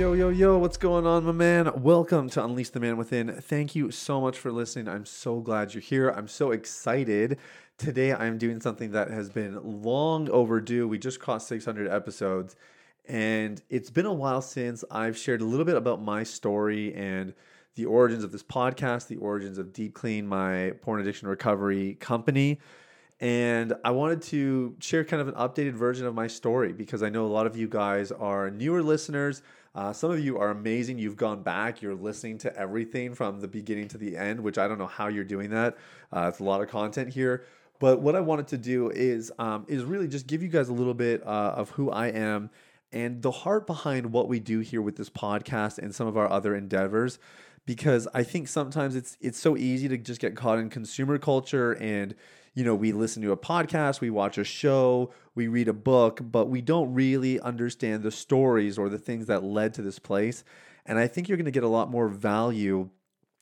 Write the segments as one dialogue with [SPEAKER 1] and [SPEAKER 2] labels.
[SPEAKER 1] Yo, yo, yo, what's going on, my man? Welcome to Unleash the Man Within. Thank you so much for listening. I'm so glad you're here. I'm so excited. Today, I'm doing something that has been long overdue. We just crossed 600 episodes, and it's been a while since I've shared a little bit about my story and the origins of this podcast, the origins of Deep Clean, my porn addiction recovery company. And I wanted to share kind of an updated version of my story because I know a lot of you guys are newer listeners. Uh, some of you are amazing. You've gone back, you're listening to everything from the beginning to the end, which I don't know how you're doing that. Uh, it's a lot of content here. But what I wanted to do is um, is really just give you guys a little bit uh, of who I am and the heart behind what we do here with this podcast and some of our other endeavors because I think sometimes it's it's so easy to just get caught in consumer culture and you know, we listen to a podcast, we watch a show, we read a book, but we don't really understand the stories or the things that led to this place. And I think you're going to get a lot more value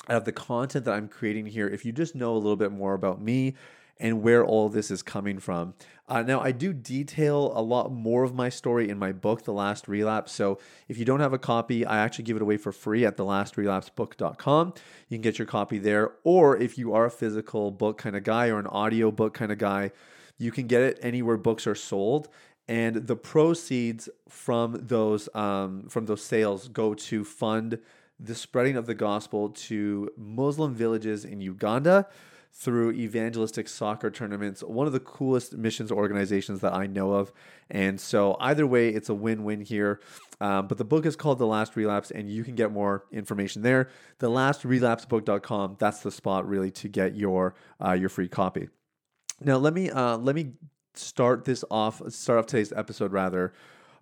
[SPEAKER 1] out of the content that I'm creating here if you just know a little bit more about me and where all this is coming from. Uh, now, I do detail a lot more of my story in my book, The Last Relapse. So if you don't have a copy, I actually give it away for free at thelastrelapsebook.com. You can get your copy there. Or if you are a physical book kind of guy or an audio book kind of guy, you can get it anywhere books are sold and the proceeds from those um, from those sales go to fund the spreading of the gospel to Muslim villages in Uganda through evangelistic soccer tournaments, one of the coolest missions organizations that I know of. And so, either way, it's a win win here. Um, but the book is called The Last Relapse, and you can get more information there. The lastrelapsebook.com, that's the spot really to get your, uh, your free copy. Now, let me, uh, let me start this off, start off today's episode rather.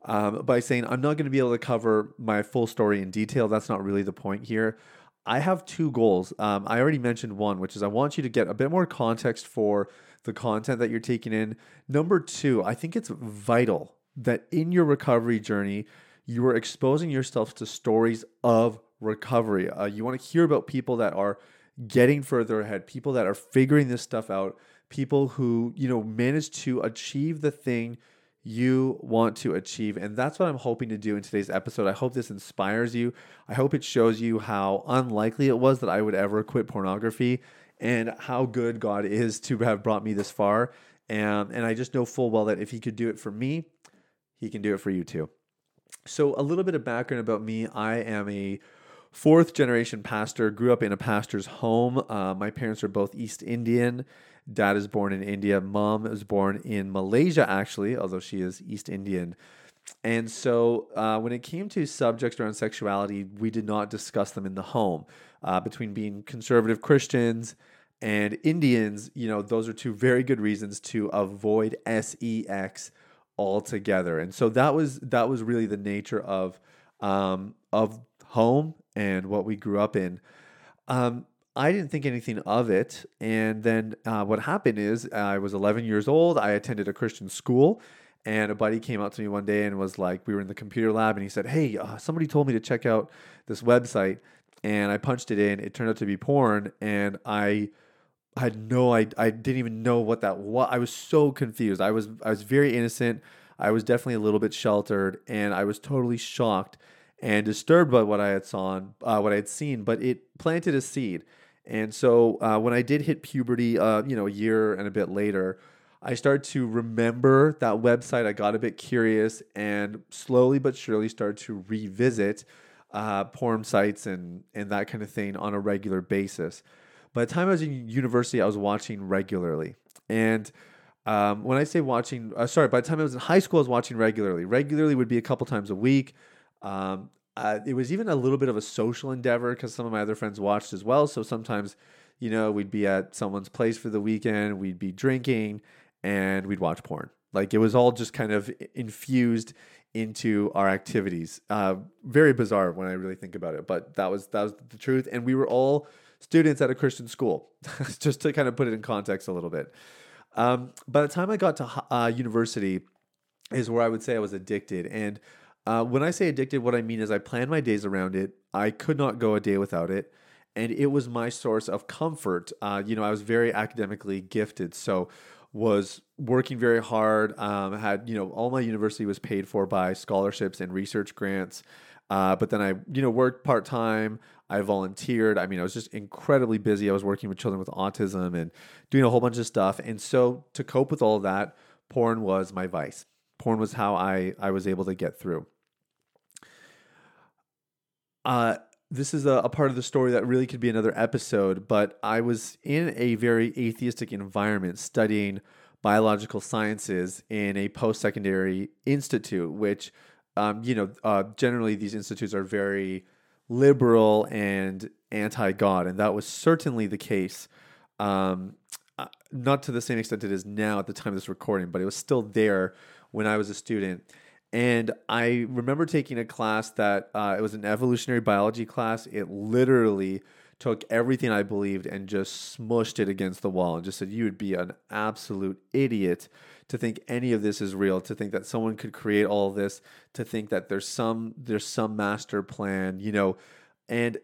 [SPEAKER 1] Um, by saying I'm not going to be able to cover my full story in detail. That's not really the point here. I have two goals. Um, I already mentioned one, which is I want you to get a bit more context for the content that you're taking in. Number two, I think it's vital that in your recovery journey, you are exposing yourself to stories of recovery. Uh, you want to hear about people that are getting further ahead, people that are figuring this stuff out, people who, you know, manage to achieve the thing you want to achieve. And that's what I'm hoping to do in today's episode. I hope this inspires you. I hope it shows you how unlikely it was that I would ever quit pornography and how good God is to have brought me this far. And, and I just know full well that if He could do it for me, He can do it for you too. So, a little bit of background about me I am a fourth generation pastor, grew up in a pastor's home. Uh, my parents are both East Indian. Dad is born in India. Mom was born in Malaysia, actually, although she is East Indian. And so, uh, when it came to subjects around sexuality, we did not discuss them in the home. Uh, between being conservative Christians and Indians, you know, those are two very good reasons to avoid sex altogether. And so that was that was really the nature of um, of home and what we grew up in. Um, I didn't think anything of it. And then uh, what happened is I was 11 years old. I attended a Christian school. And a buddy came up to me one day and was like, we were in the computer lab, and he said, Hey, uh, somebody told me to check out this website. And I punched it in. It turned out to be porn. And I had no I, I didn't even know what that was. I was so confused. I was I was very innocent. I was definitely a little bit sheltered, and I was totally shocked and disturbed by what I had saw, uh, what I had seen. But it planted a seed, and so uh, when I did hit puberty, uh, you know, a year and a bit later, I started to remember that website. I got a bit curious and slowly but surely started to revisit uh, porn sites and, and that kind of thing on a regular basis. By the time I was in university, I was watching regularly. And um, when I say watching, uh, sorry, by the time I was in high school, I was watching regularly. Regularly would be a couple times a week. Um, uh, it was even a little bit of a social endeavor because some of my other friends watched as well. So sometimes, you know, we'd be at someone's place for the weekend, we'd be drinking, and we'd watch porn. Like it was all just kind of infused into our activities. Uh, very bizarre when I really think about it, but that was that was the truth. And we were all students at a Christian school, just to kind of put it in context a little bit. Um, by the time I got to uh, university, is where I would say I was addicted. And uh, when I say addicted, what I mean is I planned my days around it. I could not go a day without it. And it was my source of comfort. Uh, you know, I was very academically gifted. So was working very hard. Um, had you know all my university was paid for by scholarships and research grants. Uh, but then I you know worked part time. I volunteered. I mean, I was just incredibly busy. I was working with children with autism and doing a whole bunch of stuff. And so to cope with all that, porn was my vice. Porn was how I I was able to get through. Uh, this is a, a, part of the story that really could be another episode, but I was in a very atheistic environment studying biological sciences in a post secondary institute, which, um, you know, uh, generally these institutes are very liberal and anti God. And that was certainly the case. Um, uh, not to the same extent it is now at the time of this recording, but it was still there when I was a student. And I remember taking a class that uh, it was an evolutionary biology class. It literally took everything I believed and just smushed it against the wall and just said, You would be an absolute idiot to think any of this is real, to think that someone could create all this, to think that there's some there's some master plan, you know. And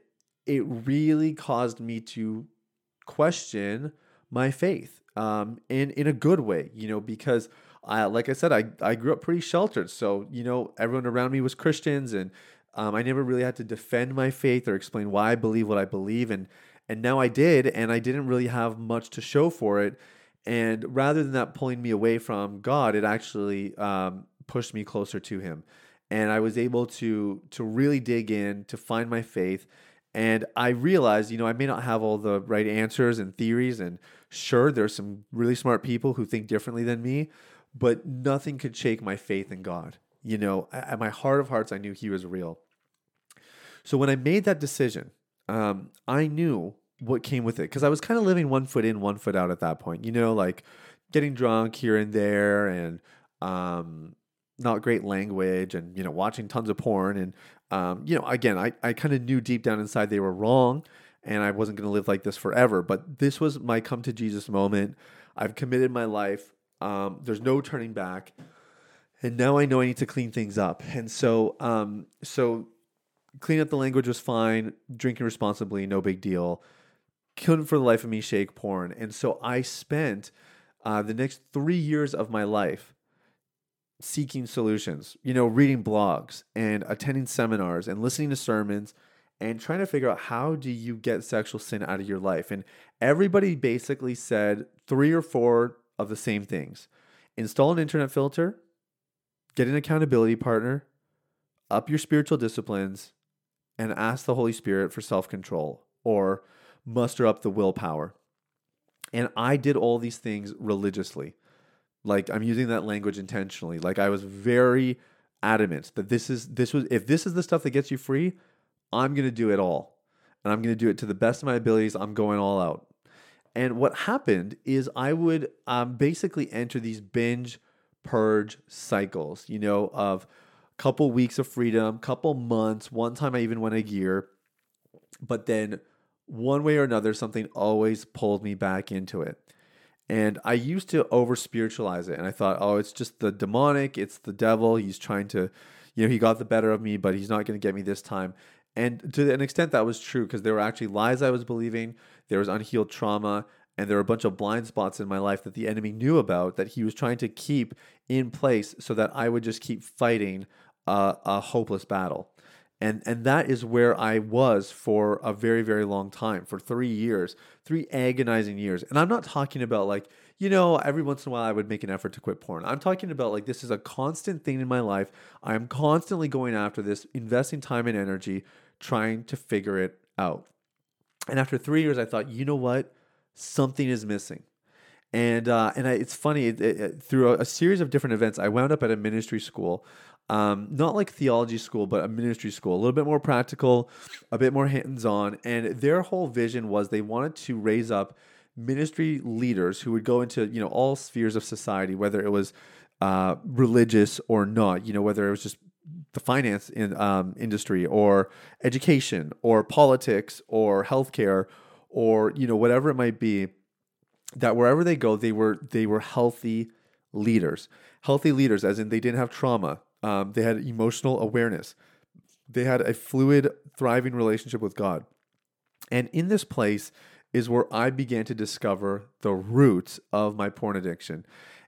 [SPEAKER 1] it really caused me to question my faith um, in in a good way, you know, because I, like I said, I, I grew up pretty sheltered. So, you know, everyone around me was Christians and um, I never really had to defend my faith or explain why I believe what I believe. And, and now I did, and I didn't really have much to show for it. And rather than that pulling me away from God, it actually um, pushed me closer to Him. And I was able to to really dig in to find my faith. And I realized, you know, I may not have all the right answers and theories. And sure, there's some really smart people who think differently than me but nothing could shake my faith in God. You know, at my heart of hearts, I knew He was real. So when I made that decision, um, I knew what came with it because I was kind of living one foot in, one foot out at that point. You know, like getting drunk here and there, and um, not great language, and you know, watching tons of porn, and um, you know, again, I I kind of knew deep down inside they were wrong, and I wasn't going to live like this forever. But this was my come to Jesus moment. I've committed my life. Um, there's no turning back. And now I know I need to clean things up. And so, um, so clean up the language was fine. Drinking responsibly, no big deal. Couldn't for the life of me shake porn. And so I spent uh, the next three years of my life seeking solutions, you know, reading blogs and attending seminars and listening to sermons and trying to figure out how do you get sexual sin out of your life. And everybody basically said three or four of the same things install an internet filter, get an accountability partner, up your spiritual disciplines, and ask the Holy Spirit for self control or muster up the willpower. And I did all these things religiously. Like I'm using that language intentionally. Like I was very adamant that this is this was if this is the stuff that gets you free, I'm going to do it all. And I'm going to do it to the best of my abilities. I'm going all out. And what happened is I would um, basically enter these binge purge cycles, you know, of a couple weeks of freedom, couple months. One time I even went a year, but then one way or another, something always pulled me back into it. And I used to over spiritualize it. And I thought, oh, it's just the demonic, it's the devil. He's trying to, you know, he got the better of me, but he's not going to get me this time. And to an extent, that was true because there were actually lies I was believing, there was unhealed trauma, and there were a bunch of blind spots in my life that the enemy knew about that he was trying to keep in place so that I would just keep fighting a, a hopeless battle. And, and that is where I was for a very, very long time, for three years, three agonizing years. And I'm not talking about like, you know, every once in a while I would make an effort to quit porn. I'm talking about like this is a constant thing in my life. I am constantly going after this, investing time and energy, trying to figure it out. And after three years, I thought, you know what? Something is missing. And uh, and I, it's funny it, it, through a, a, series of different events, I wound up at a ministry school, um, not like theology school, but a ministry school, a little bit more practical, a bit more hands on. And their whole vision was they wanted to raise up ministry leaders who would go into you know all spheres of society, whether it was uh, religious or not. You know, whether it was just the finance in, um, industry or education or politics or healthcare or you know whatever it might be that wherever they go they were they were healthy leaders. Healthy leaders as in they didn't have trauma. Um, they had emotional awareness. They had a fluid thriving relationship with god. And in this place is where i began to discover the roots of my porn addiction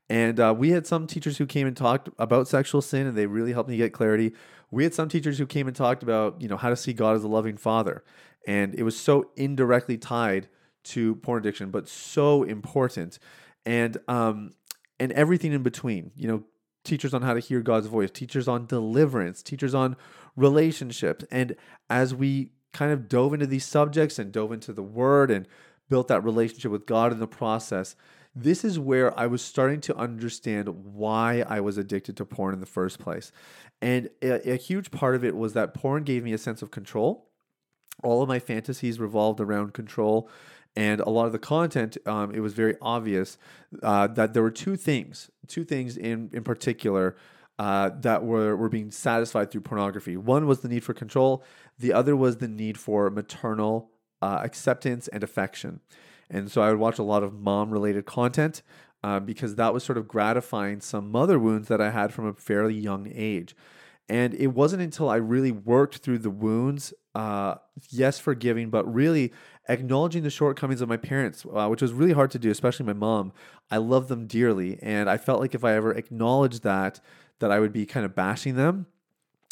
[SPEAKER 1] and uh, we had some teachers who came and talked about sexual sin, and they really helped me get clarity. We had some teachers who came and talked about, you know, how to see God as a loving father, and it was so indirectly tied to porn addiction, but so important, and um, and everything in between. You know, teachers on how to hear God's voice, teachers on deliverance, teachers on relationships, and as we kind of dove into these subjects and dove into the Word and built that relationship with God in the process this is where I was starting to understand why I was addicted to porn in the first place. And a, a, huge part of it was that porn gave me a sense of control. All of my fantasies revolved around control. And a lot of the content, um, it was very obvious uh, that there were two things, two things in, in particular uh, that were, were being satisfied through pornography. One was the need for control, the other was the need for maternal uh, acceptance and affection. And so I would watch a lot of mom related content uh, because that was sort of gratifying some mother wounds that I had from a fairly young age. And it wasn't until I really worked through the wounds, uh, yes, forgiving, but really acknowledging the shortcomings of my parents, uh, which was really hard to do, especially my mom. I love them dearly. And I felt like if I ever acknowledged that, that I would be kind of bashing them.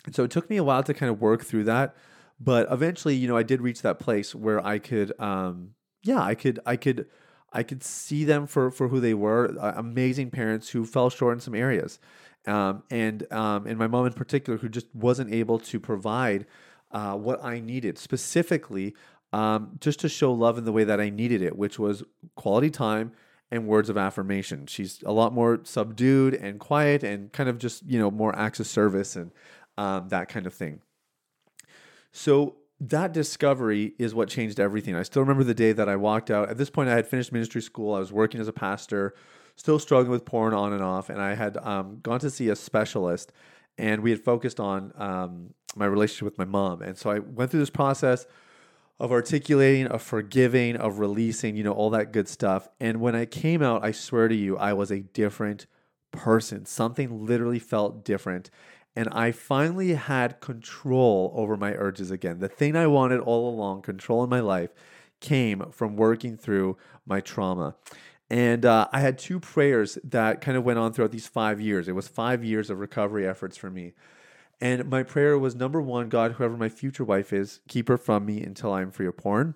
[SPEAKER 1] And so it took me a while to kind of work through that. But eventually, you know, I did reach that place where I could um, yeah, I could I could I could see them for for who they were. Uh, amazing parents who fell short in some areas, um, and um, and my mom in particular who just wasn't able to provide uh, what I needed specifically. Um, just to show love in the way that I needed it, which was quality time and words of affirmation. She's a lot more subdued and quiet and kind of just, you know, more acts of service and um, that kind of thing. So that discovery is what changed everything. I still remember the day that I walked out. At this point, I had finished ministry school. I was working as a pastor, still struggling with porn on and off, and I had um, gone to see a specialist, and we had focused on um, my relationship with my mom. And so I went through this process of articulating, of forgiving, of releasing, you know, all that good stuff. And when I came out, I swear to you, I was a different person. Something literally felt different and I finally had control over my urges again. The thing I wanted all along, control in my life, came from working through my trauma. And uh, I had two prayers that kind of went on throughout these five years. It was five years of recovery efforts for me. And my prayer was number one, God, whoever my future wife is, keep her from me until I'm free of porn.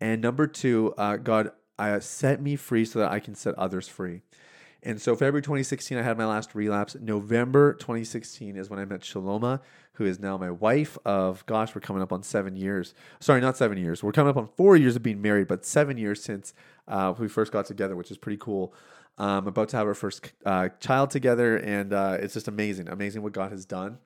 [SPEAKER 1] And number two, uh, God, uh, set me free so that I can set others free. And so February 2016, I had my last relapse. November 2016 is when I met Shaloma, who is now my wife of, gosh, we're coming up on seven years. Sorry, not seven years. We're coming up on four years of being married, but seven years since uh, we first got together, which is pretty cool. Um, about to have our first uh, child together, and uh, it's just amazing, amazing what God has done.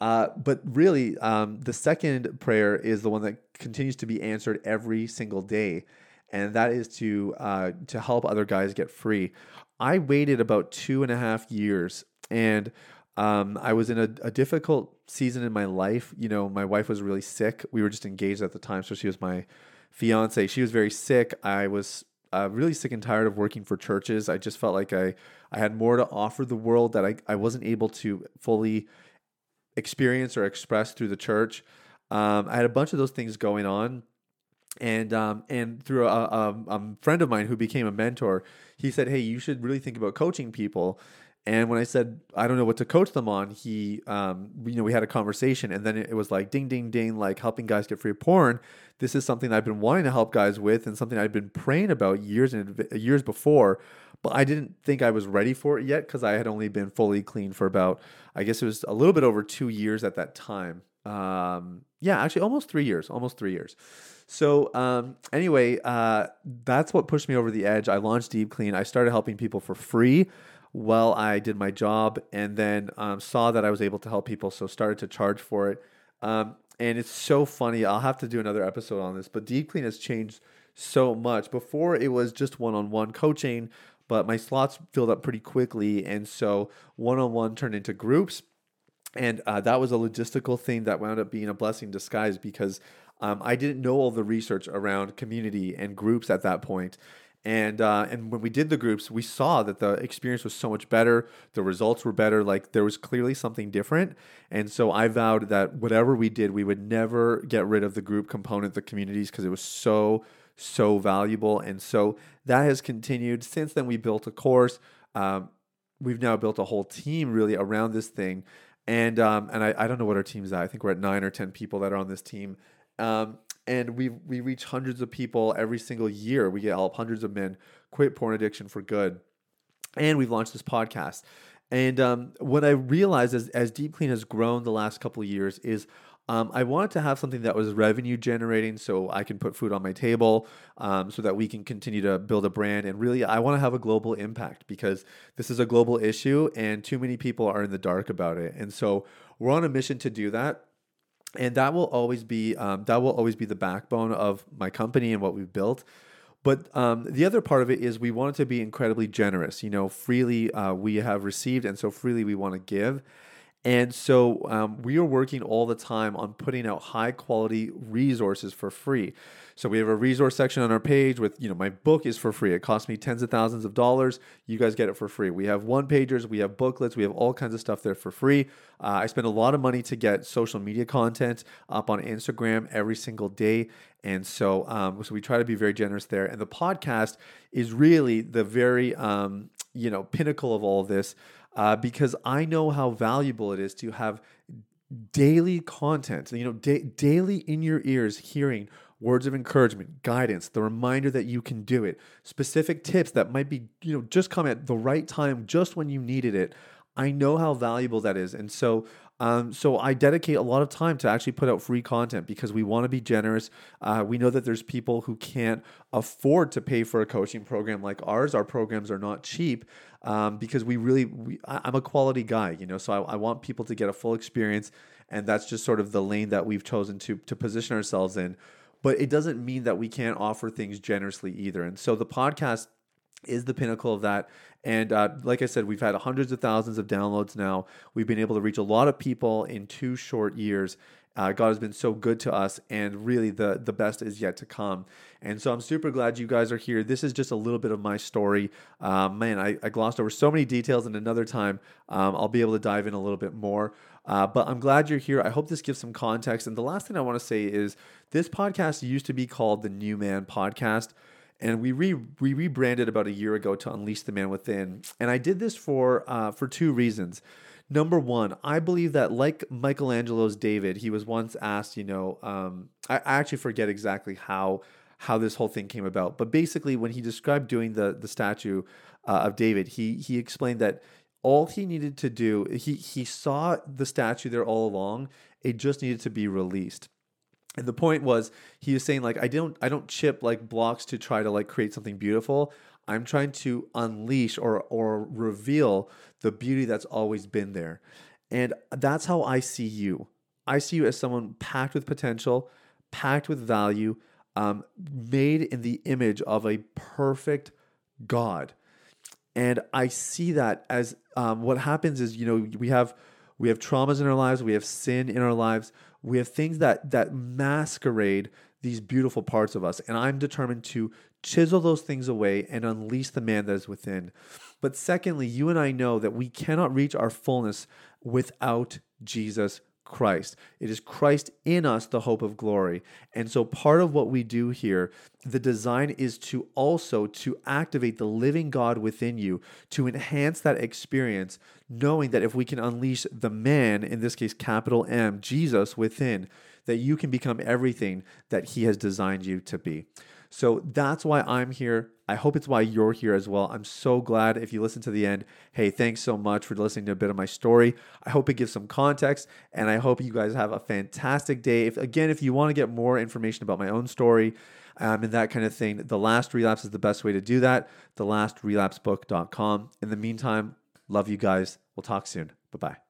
[SPEAKER 1] Uh, but really, um, the second prayer is the one that continues to be answered every single day, and that is to uh, to help other guys get free. I waited about two and a half years and um, I was in a, a, difficult season in my life. You know, my wife was really sick. We were just engaged at the time, so she was my fiance. She was very sick. I was uh, really sick and tired of working for churches. I just felt like I I had more to offer the world that I, I wasn't able to fully experience or express through the church. Um, I had a bunch of those things going on and um, and through a, a, a, friend of mine who became a mentor, he said, "Hey, you should really think about coaching people." And when I said I don't know what to coach them on, he, um, you know, we had a conversation, and then it, was like ding, ding, ding, like helping guys get free of porn. This is something I've been wanting to help guys with, and something I've been praying about years and years before, but I didn't think I was ready for it yet because I had only been fully clean for about, I guess it was a little bit over two years at that time. Um, yeah, actually, almost three years, almost three years. So um, anyway, uh, that's what pushed me over the edge. I launched Deep Clean. I started helping people for free while I did my job, and then um, saw that I was able to help people, so started to charge for it. Um, and it's so funny. I'll have to do another episode on this, but Deep Clean has changed so much. Before it was just one-on-one coaching, but my slots filled up pretty quickly. And so one on one turned into groups. And uh, that was a logistical thing that wound up being a blessing in disguise because um, I didn't know all the research around community and groups at that point. And uh, and when we did the groups, we saw that the experience was so much better. The results were better. Like there was clearly something different. And so I vowed that whatever we did, we would never get rid of the group component, the communities, because it was so so valuable. And so that has continued. Since then, we built a course. Um, we've now built a whole team really around this thing. And um, and I, I don't know what our team's at. I think we're at nine or ten people that are on this team. Um, and we we reach hundreds of people every single year. We get help hundreds of men quit porn addiction for good, and we've launched this podcast. And um, what I realized as as Deep Clean has grown the last couple of years is. Um, I wanted to have something that was revenue generating so I can put food on my table um, so that we can continue to build a brand. And really, I want to have a global impact because this is a global issue and too many people are in the dark about it. And so we're on a mission to do that and that will always be um, that will always be the backbone of my company and what we've built. But um, the other part of it is we want it to be incredibly generous. You know, freely uh, we have received, and so freely we want to give. And so um, we are working all the time on putting out high quality resources for free. So we have a resource section on our page with, you know, my book is for free. It costs me tens of thousands of dollars. You guys get it for free. We have one pagers, we have booklets, we have all kinds of stuff there for free. Uh, I spend a lot of money to get social media content up on Instagram every single day. And so, um, so we try to be very generous there. And the podcast is really the very, um, you know, pinnacle of all of this uh, because I know how valuable it is to have daily content, you know, da- daily in your ears hearing words of encouragement, guidance, the reminder that you can do it, specific tips that might be, you know, just come at the right time, just when you needed it. I know how valuable that is. And so um, so I dedicate a lot of time to actually put out free content because we want to be generous. Uh, we know that there's people who can't afford to pay for a coaching program like ours. Our programs are not cheap um, because we really, we, I, am a quality guy, you know, so I, I want people to get a full experience. And that's just sort of the lane that we've chosen to, to position ourselves in. But it doesn't mean that we can't offer things generously either. And so the podcast is the pinnacle of that. And uh, like I said, we've had hundreds of thousands of downloads now. We've been able to reach a lot of people in two short years. Uh, God has been so good to us, and really the the best is yet to come. And so I'm super glad you guys are here. This is just a little bit of my story. Um, man, I, I, glossed over so many details, and another time um, I'll be able to dive in a little bit more. Uh, but I'm glad you're here. I hope this gives some context. And the last thing I want to say is this podcast used to be called the New Man Podcast and we re we rebranded about a year ago to Unleash the Man Within. And I did this for uh, for two reasons. Number one, I believe that like Michelangelo's David, he was once asked, you know, um, I, I actually forget exactly how how this whole thing came about, but basically when he described doing the the statue uh, of David, he he explained that all he needed to do he he saw the statue there all along. It just needed to be released and the point was he was saying like i don't i don't chip like blocks to try to like create something beautiful i'm trying to unleash or or reveal the beauty that's always been there. And that's how i see you. I see you as someone packed with potential packed with value um, made in the image of a perfect god. And i see that as um, what happens is you know we have we have traumas in our lives we have sin in our lives we have things that that masquerade these beautiful parts of us. And i'm determined to chisel those things away and unleash the man that is within but secondly you and i know that we cannot reach our fullness without jesus Christ. It is Christ in us, the hope of glory. And so part of what we do here, the design is to also to activate the living God within you, to enhance that experience, knowing that if we can unleash the man, in this case capital M, Jesus within, that you can become everything that he has designed you to be. So that's why I'm here. I hope it's why you're here as well. I'm so glad if you listen to the end. Hey, thanks so much for listening to a bit of my story. I hope it gives some context and I hope you guys have a fantastic day. If again, if you want to get more information about my own story, um, and that kind of thing. The Last Relapse is the best way to do that. TheLastRelapseBook.com. In the meantime, love you guys. We'll talk soon. Bye bye.